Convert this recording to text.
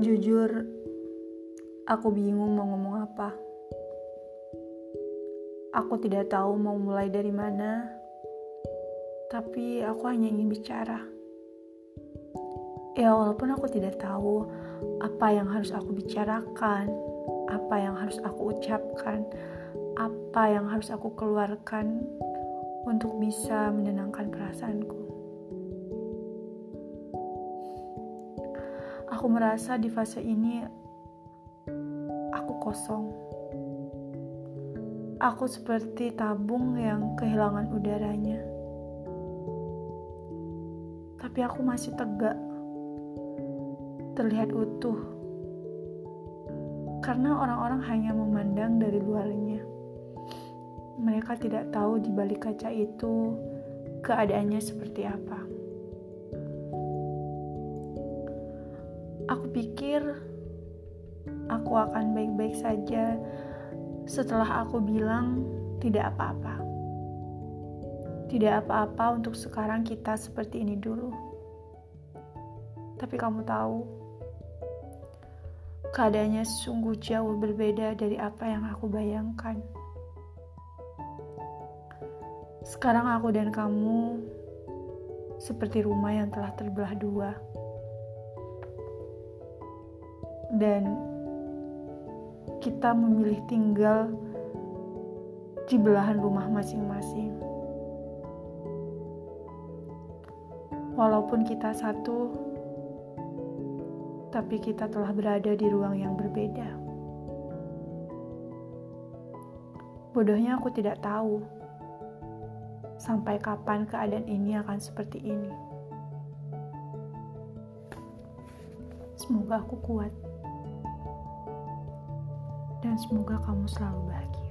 Jujur, aku bingung mau ngomong apa. Aku tidak tahu mau mulai dari mana, tapi aku hanya ingin bicara. Ya, walaupun aku tidak tahu apa yang harus aku bicarakan, apa yang harus aku ucapkan, apa yang harus aku keluarkan untuk bisa menenangkan perasaanku. Aku merasa di fase ini aku kosong. Aku seperti tabung yang kehilangan udaranya. Tapi aku masih tegak. Terlihat utuh. Karena orang-orang hanya memandang dari luarnya. Mereka tidak tahu di balik kaca itu keadaannya seperti apa. Aku pikir aku akan baik-baik saja setelah aku bilang tidak apa-apa. Tidak apa-apa untuk sekarang kita seperti ini dulu. Tapi kamu tahu, keadaannya sungguh jauh berbeda dari apa yang aku bayangkan. Sekarang aku dan kamu seperti rumah yang telah terbelah dua dan kita memilih tinggal di belahan rumah masing-masing. Walaupun kita satu, tapi kita telah berada di ruang yang berbeda. Bodohnya aku tidak tahu sampai kapan keadaan ini akan seperti ini. Semoga aku kuat dan semoga kamu selalu bahagia.